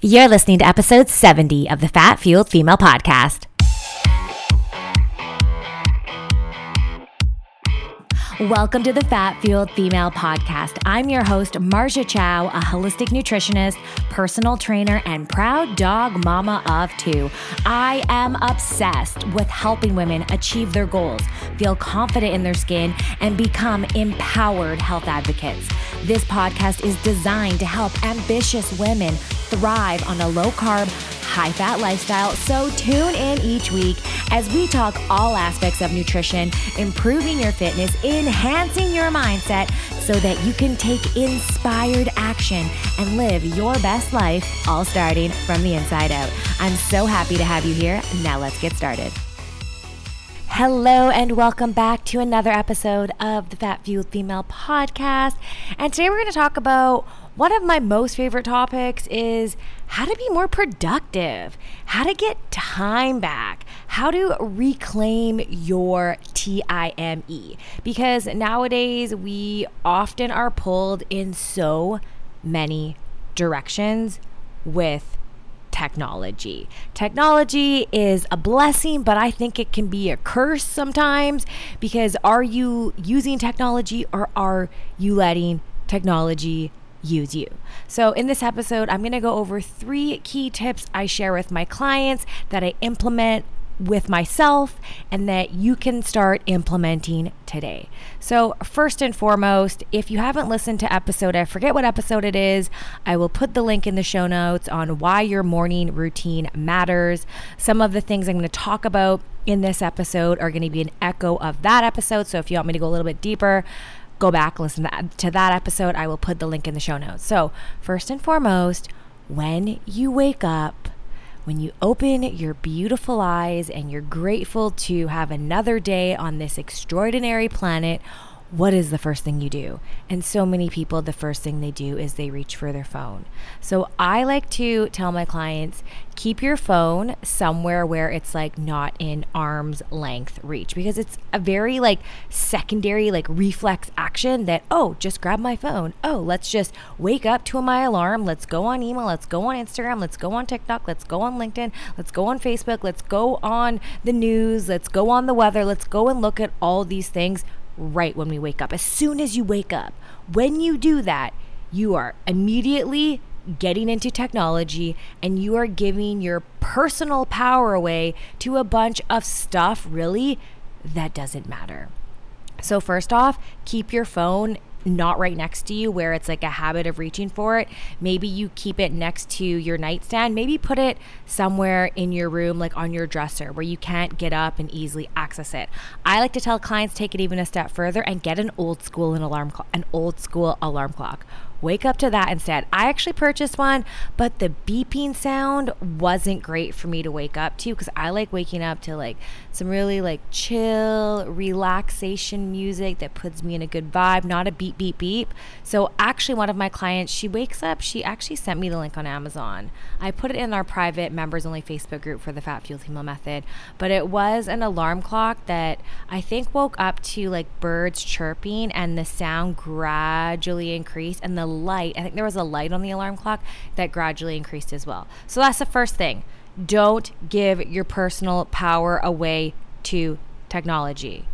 You're listening to episode 70 of the Fat Fueled Female Podcast. Welcome to the Fat Fueled Female Podcast. I'm your host, Marja Chow, a holistic nutritionist, personal trainer, and proud dog mama of two. I am obsessed with helping women achieve their goals, feel confident in their skin, and become empowered health advocates. This podcast is designed to help ambitious women thrive on a low carb, high fat lifestyle. So tune in each week as we talk all aspects of nutrition, improving your fitness, enhancing your mindset so that you can take inspired action and live your best life, all starting from the inside out. I'm so happy to have you here. Now let's get started. Hello, and welcome back to another episode of the Fat Fueled Female podcast. And today we're going to talk about one of my most favorite topics is how to be more productive, how to get time back, how to reclaim your time. Because nowadays we often are pulled in so many directions with technology. Technology is a blessing, but I think it can be a curse sometimes because are you using technology or are you letting technology use you. So, in this episode, I'm going to go over three key tips I share with my clients that I implement with myself and that you can start implementing today. So, first and foremost, if you haven't listened to episode, I forget what episode it is, I will put the link in the show notes on why your morning routine matters. Some of the things I'm going to talk about in this episode are going to be an echo of that episode. So, if you want me to go a little bit deeper, go back listen to that, to that episode. I will put the link in the show notes. So, first and foremost, when you wake up, when you open your beautiful eyes and you're grateful to have another day on this extraordinary planet, what is the first thing you do? And so many people, the first thing they do is they reach for their phone. So I like to tell my clients keep your phone somewhere where it's like not in arm's length reach because it's a very like secondary like reflex action that oh just grab my phone. Oh let's just wake up to my alarm. Let's go on email. Let's go on instagram. Let's go on tiktok. Let's go on linkedin. Let's go on facebook. Let's go on the news. Let's go on the weather. Let's go and look at all these things right when we wake up. As soon as you wake up, when you do that, you are immediately getting into technology and you are giving your personal power away to a bunch of stuff really that doesn't matter. So, first off, keep your phone not right next to you where it's like a habit of reaching for it. Maybe you keep it next to your nightstand. Maybe put it somewhere in your room, like on your dresser, where you can't get up and easily access it. I like to tell clients take it even a step further and get an old school an alarm clock, an old school alarm clock wake up to that instead. I actually purchased one, but the beeping sound wasn't great for me to wake up to because I like waking up to like some really like chill, relaxation music that puts me in a good vibe, not a beep, beep, beep. So, actually, one of my clients, she wakes up, she actually sent me the link on Amazon. I put it in our private members only Facebook group for the Fat Fuel Female Method, but it was an alarm clock that I think woke up to like birds chirping and the sound gradually increased and the light, I think there was a light on the alarm clock that gradually increased as well. So that's the first thing. Don't give your personal power away to technology.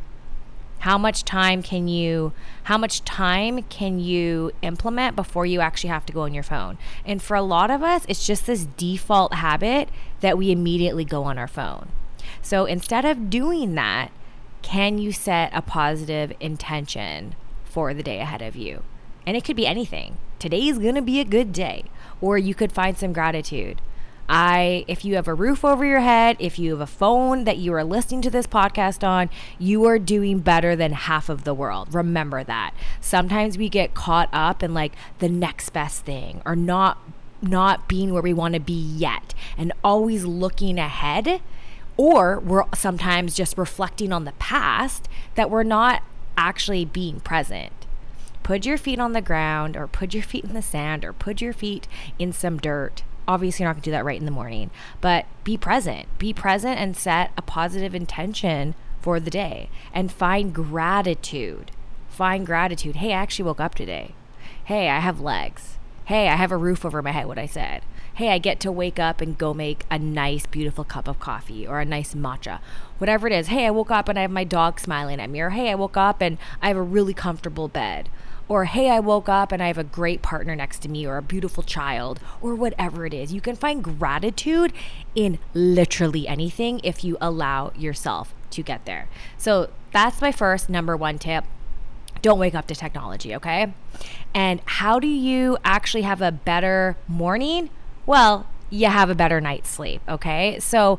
How much time can you how much time can you implement before you actually have to go on your phone? And for a lot of us, it's just this default habit that we immediately go on our phone. So instead of doing that, can you set a positive intention for the day ahead of you? And it could be anything. Today's going to be a good day. Or you could find some gratitude. I if you have a roof over your head, if you have a phone that you are listening to this podcast on, you are doing better than half of the world. Remember that. Sometimes we get caught up in like the next best thing or not not being where we want to be yet and always looking ahead or we're sometimes just reflecting on the past that we're not actually being present put your feet on the ground or put your feet in the sand or put your feet in some dirt. Obviously, you're not going to do that right in the morning, but be present. Be present and set a positive intention for the day and find gratitude. Find gratitude. Hey, I actually woke up today. Hey, I have legs. Hey, I have a roof over my head, what I said. Hey, I get to wake up and go make a nice, beautiful cup of coffee or a nice matcha, whatever it is. Hey, I woke up and I have my dog smiling at me. Or hey, I woke up and I have a really comfortable bed. Or hey, I woke up and I have a great partner next to me or a beautiful child or whatever it is. You can find gratitude in literally anything if you allow yourself to get there. So that's my first number one tip don't wake up to technology, okay? And how do you actually have a better morning? Well, you have a better night's sleep, okay? So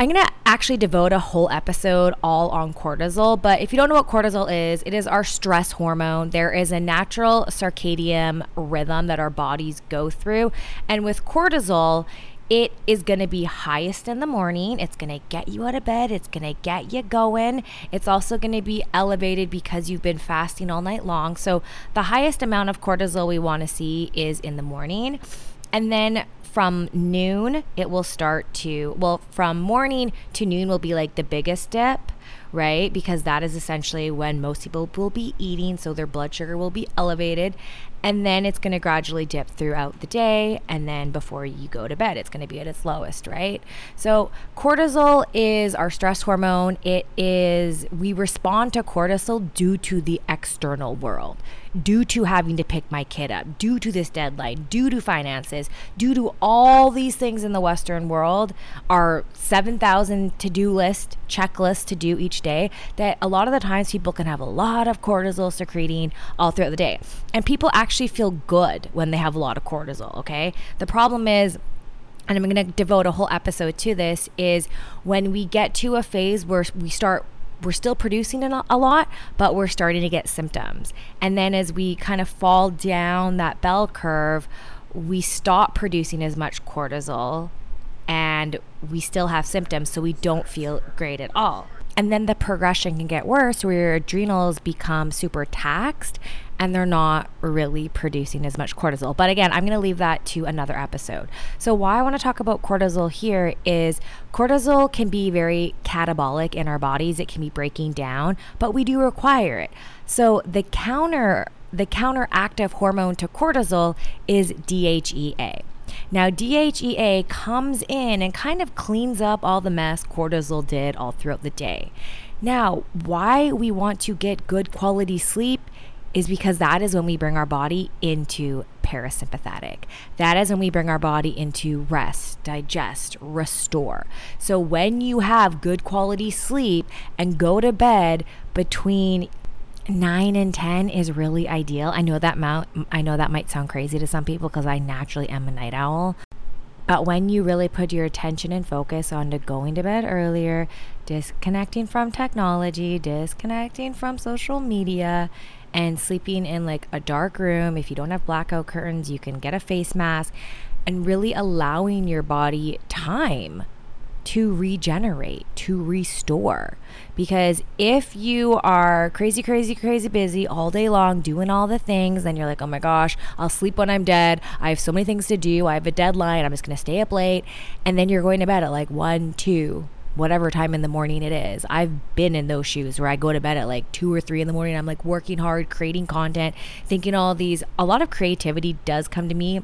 I'm gonna actually devote a whole episode all on cortisol. But if you don't know what cortisol is, it is our stress hormone. There is a natural circadian rhythm that our bodies go through. And with cortisol, it is going to be highest in the morning. It's going to get you out of bed. It's going to get you going. It's also going to be elevated because you've been fasting all night long. So, the highest amount of cortisol we want to see is in the morning. And then from noon, it will start to, well, from morning to noon will be like the biggest dip right? Because that is essentially when most people will be eating, so their blood sugar will be elevated. And then it's going to gradually dip throughout the day. And then before you go to bed, it's going to be at its lowest, right? So, cortisol is our stress hormone. It is, we respond to cortisol due to the external world due to having to pick my kid up, due to this deadline, due to finances, due to all these things in the Western world, our 7,000 to do list, checklist to do each day, that a lot of the times people can have a lot of cortisol secreting all throughout the day. And people actually feel good when they have a lot of cortisol, okay? The problem is, and I'm going to devote a whole episode to this, is when we get to a phase where we start we're still producing a lot, but we're starting to get symptoms. And then as we kind of fall down that bell curve, we stop producing as much cortisol and we still have symptoms, so we don't feel great at all. And then the progression can get worse where your adrenals become super taxed and they're not really producing as much cortisol. But again, I'm going to leave that to another episode. So, why I want to talk about cortisol here is cortisol can be very catabolic in our bodies, it can be breaking down, but we do require it. So, the counter the counteractive hormone to cortisol is DHEA. Now, DHEA comes in and kind of cleans up all the mess cortisol did all throughout the day. Now, why we want to get good quality sleep is because that is when we bring our body into parasympathetic. That is when we bring our body into rest, digest, restore. So when you have good quality sleep and go to bed between 9 and 10 is really ideal. I know that mount, I know that might sound crazy to some people because I naturally am a night owl. But when you really put your attention and focus onto going to bed earlier, disconnecting from technology, disconnecting from social media, and sleeping in like a dark room. If you don't have blackout curtains, you can get a face mask and really allowing your body time to regenerate, to restore. Because if you are crazy, crazy, crazy busy all day long doing all the things, then you're like, oh my gosh, I'll sleep when I'm dead. I have so many things to do. I have a deadline. I'm just going to stay up late. And then you're going to bed at like one, two, whatever time in the morning it is. I've been in those shoes where I go to bed at like two or three in the morning. I'm like working hard, creating content, thinking all these. A lot of creativity does come to me,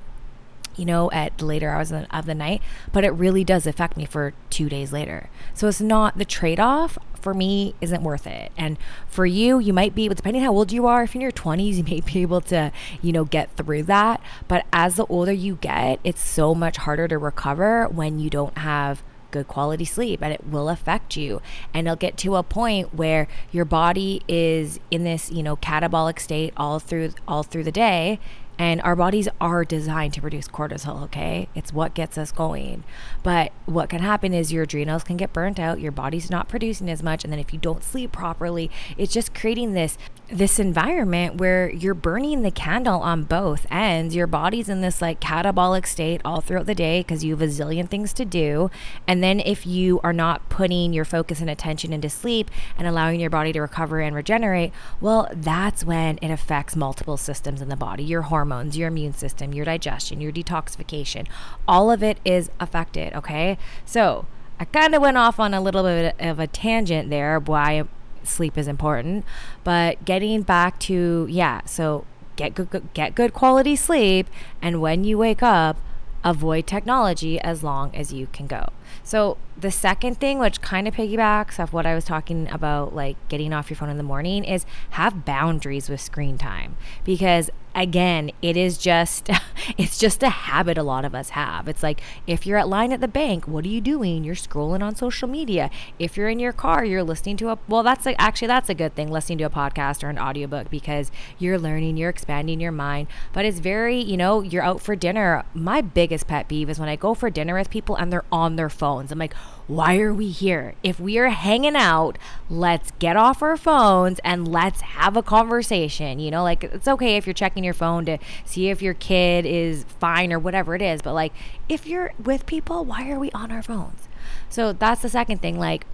you know, at later hours of the night, but it really does affect me for two days later. So it's not the trade off for me isn't worth it. And for you, you might be, depending how old you are, if you're in your 20s, you may be able to, you know, get through that. But as the older you get, it's so much harder to recover when you don't have good quality sleep and it will affect you and it'll get to a point where your body is in this you know catabolic state all through all through the day and our bodies are designed to produce cortisol, okay? It's what gets us going. But what can happen is your adrenals can get burnt out, your body's not producing as much, and then if you don't sleep properly, it's just creating this this environment where you're burning the candle on both ends. Your body's in this like catabolic state all throughout the day because you have a zillion things to do. And then if you are not putting your focus and attention into sleep and allowing your body to recover and regenerate, well, that's when it affects multiple systems in the body your hormones, your immune system, your digestion, your detoxification. All of it is affected, okay? So, I kind of went off on a little bit of a tangent there why sleep is important. But getting back to, yeah, so get good, get good quality sleep, and when you wake up, avoid technology as long as you can go. So, the second thing, which kind of piggybacks off what I was talking about, like getting off your phone in the morning, is have boundaries with screen time. Because again, it is just it's just a habit a lot of us have. It's like if you're at line at the bank, what are you doing? You're scrolling on social media. If you're in your car, you're listening to a well, that's a, actually that's a good thing, listening to a podcast or an audiobook because you're learning, you're expanding your mind. But it's very, you know, you're out for dinner. My biggest pet peeve is when I go for dinner with people and they're on their phones. I'm like, why are we here? If we are hanging out, let's get off our phones and let's have a conversation. You know, like it's okay if you're checking your phone to see if your kid is fine or whatever it is, but like if you're with people, why are we on our phones? So that's the second thing. Like,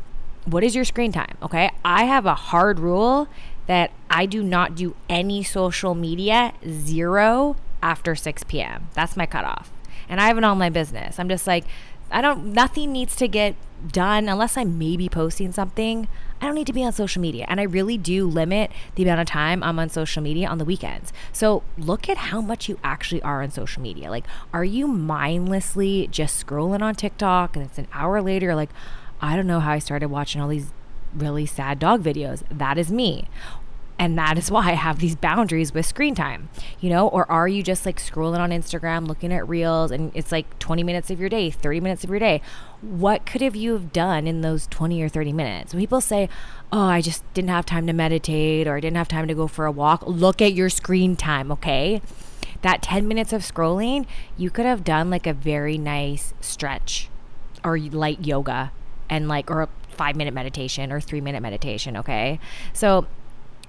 what is your screen time? Okay. I have a hard rule that I do not do any social media, zero after 6 p.m. That's my cutoff. And I have an online business. I'm just like, I don't, nothing needs to get done unless I'm maybe posting something. I don't need to be on social media. And I really do limit the amount of time I'm on social media on the weekends. So look at how much you actually are on social media. Like, are you mindlessly just scrolling on TikTok and it's an hour later, like, I don't know how I started watching all these really sad dog videos. That is me. And that is why I have these boundaries with screen time, you know? Or are you just like scrolling on Instagram, looking at reels, and it's like 20 minutes of your day, 30 minutes of your day? What could have you have done in those 20 or 30 minutes? When people say, oh, I just didn't have time to meditate or I didn't have time to go for a walk, look at your screen time, okay? That 10 minutes of scrolling, you could have done like a very nice stretch or light yoga and like, or a five minute meditation or three minute meditation, okay? So,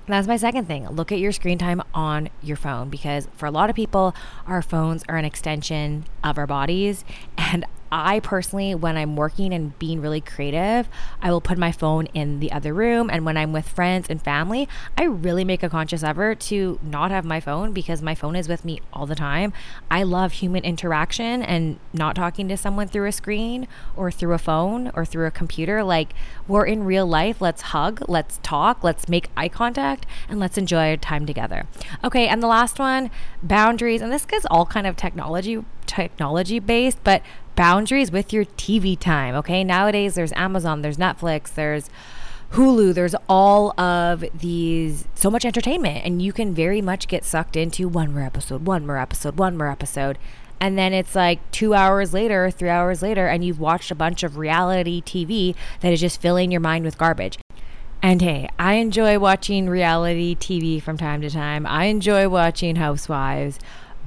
that's my second thing. Look at your screen time on your phone because for a lot of people, our phones are an extension of our bodies. And I personally, when I'm working and being really creative, I will put my phone in the other room. And when I'm with friends and family, I really make a conscious effort to not have my phone because my phone is with me all the time. I love human interaction and not talking to someone through a screen or through a phone or through a computer. Like we're in real life. Let's hug, let's talk, let's make eye contact, and let's enjoy our time together. Okay. And the last one boundaries. And this gets all kind of technology technology based, but boundaries with your TV time. Okay. Nowadays, there's Amazon, there's Netflix, there's Hulu, there's all of these, so much entertainment, and you can very much get sucked into one more episode, one more episode, one more episode. And then it's like two hours later, three hours later, and you've watched a bunch of reality TV that is just filling your mind with garbage. And hey, I enjoy watching reality TV from time to time. I enjoy watching Housewives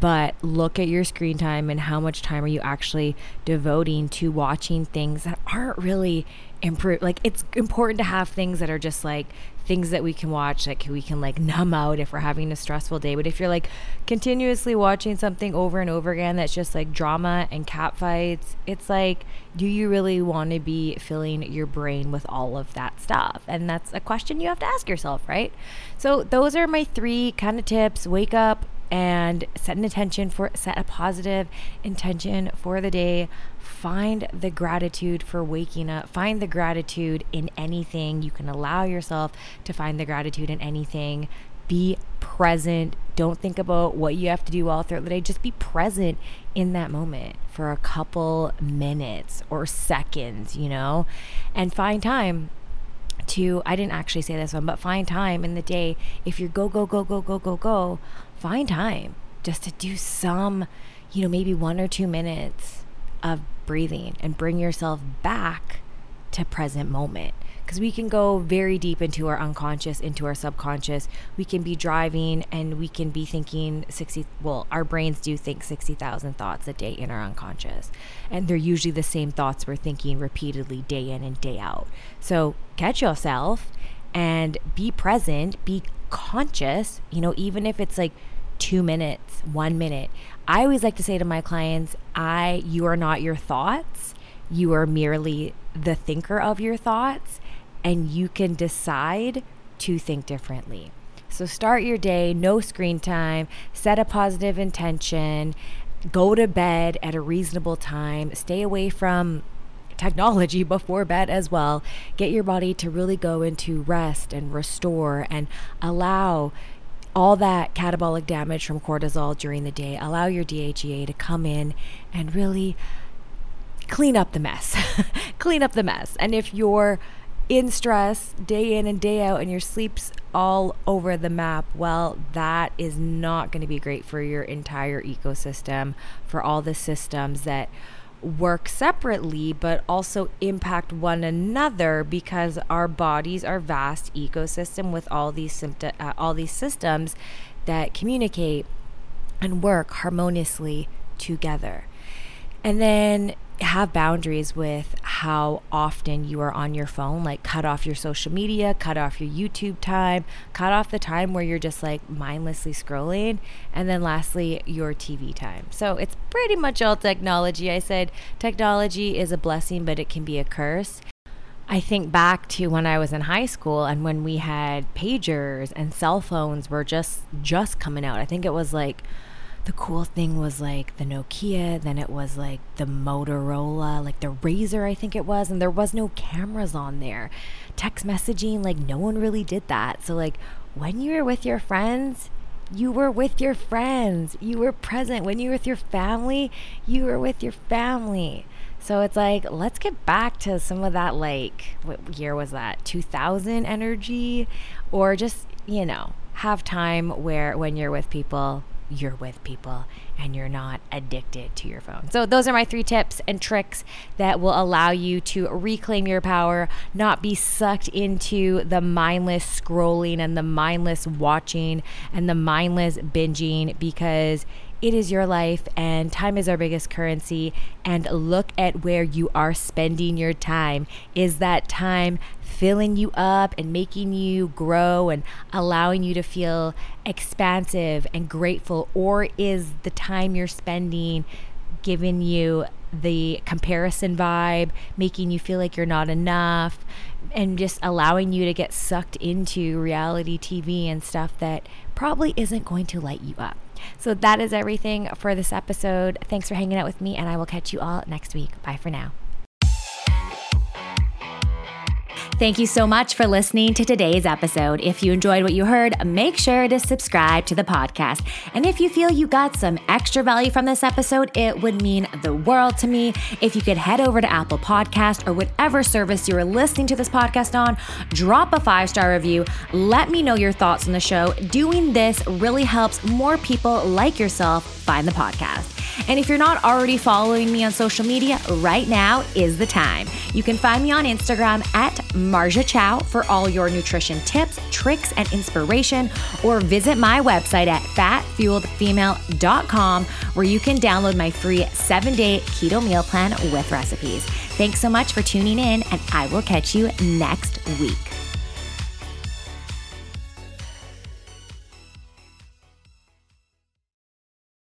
but look at your screen time and how much time are you actually devoting to watching things that aren't really improve like it's important to have things that are just like things that we can watch like we can like numb out if we're having a stressful day. But if you're like continuously watching something over and over again that's just like drama and cat fights it's like do you really want to be filling your brain with all of that stuff? And that's a question you have to ask yourself right? So those are my three kind of tips. Wake up and set an intention for set a positive intention for the day. Find the gratitude for waking up. Find the gratitude in anything. You can allow yourself to find the gratitude in anything. Be present. Don't think about what you have to do all throughout the day. Just be present in that moment for a couple minutes or seconds you know? And find time to I didn't actually say this one, but find time in the day. If you're go go go go go go go find time just to do some, you know, maybe one or two minutes of breathing and bring yourself back to present moment. Because we can go very deep into our unconscious into our subconscious. We can be driving and we can be thinking 60 well our brains do think 60,000 thoughts a day in our unconscious. And they're usually the same thoughts we're thinking repeatedly day in and day out. So catch yourself and be present be conscious, you know, even if it's like two minutes, one minute. I always like to say to my clients, I you are not your thoughts. You are merely the thinker of your thoughts, and you can decide to think differently. So start your day, no screen time, set a positive intention, go to bed at a reasonable time, stay away from technology before bed as well. Get your body to really go into rest and restore and allow all that catabolic damage from cortisol during the day. Allow your DHEA to come in and really clean up the mess. clean up the mess. And if you're in stress day in and day out and your sleep's all over the map, well, that is not going to be great for your entire ecosystem, for all the systems that work separately but also impact one another because our bodies are vast ecosystem with all these symptom uh, all these systems that communicate and work harmoniously together. And then have boundaries with how often you are on your phone like cut off your social media cut off your youtube time cut off the time where you're just like mindlessly scrolling and then lastly your tv time. So it's pretty much all technology. I said technology is a blessing but it can be a curse. I think back to when I was in high school and when we had pagers and cell phones were just just coming out. I think it was like the cool thing was like the Nokia, then it was like the Motorola, like the Razr, I think it was, and there was no cameras on there. Text messaging, like no one really did that. So, like, when you were with your friends, you were with your friends. You were present. When you were with your family, you were with your family. So it's like, let's get back to some of that, like, what year was that? 2000 energy? Or just, you know, have time where when you're with people, you're with people and you're not addicted to your phone. So, those are my three tips and tricks that will allow you to reclaim your power, not be sucked into the mindless scrolling and the mindless watching and the mindless binging because it is your life and time is our biggest currency. And look at where you are spending your time. Is that time filling you up and making you grow and allowing you to feel expansive and grateful? Or is the time you're spending giving you the comparison vibe, making you feel like you're not enough, and just allowing you to get sucked into reality TV and stuff that probably isn't going to light you up? So that is everything for this episode. Thanks for hanging out with me, and I will catch you all next week. Bye for now. Thank you so much for listening to today's episode. If you enjoyed what you heard, make sure to subscribe to the podcast. And if you feel you got some extra value from this episode, it would mean the world to me if you could head over to Apple Podcast or whatever service you're listening to this podcast on, drop a five star review, let me know your thoughts on the show. Doing this really helps more people like yourself find the podcast. And if you're not already following me on social media, right now is the time. You can find me on Instagram at Marja Chow for all your nutrition tips, tricks, and inspiration, or visit my website at fatfueledfemale.com where you can download my free seven day keto meal plan with recipes. Thanks so much for tuning in, and I will catch you next week.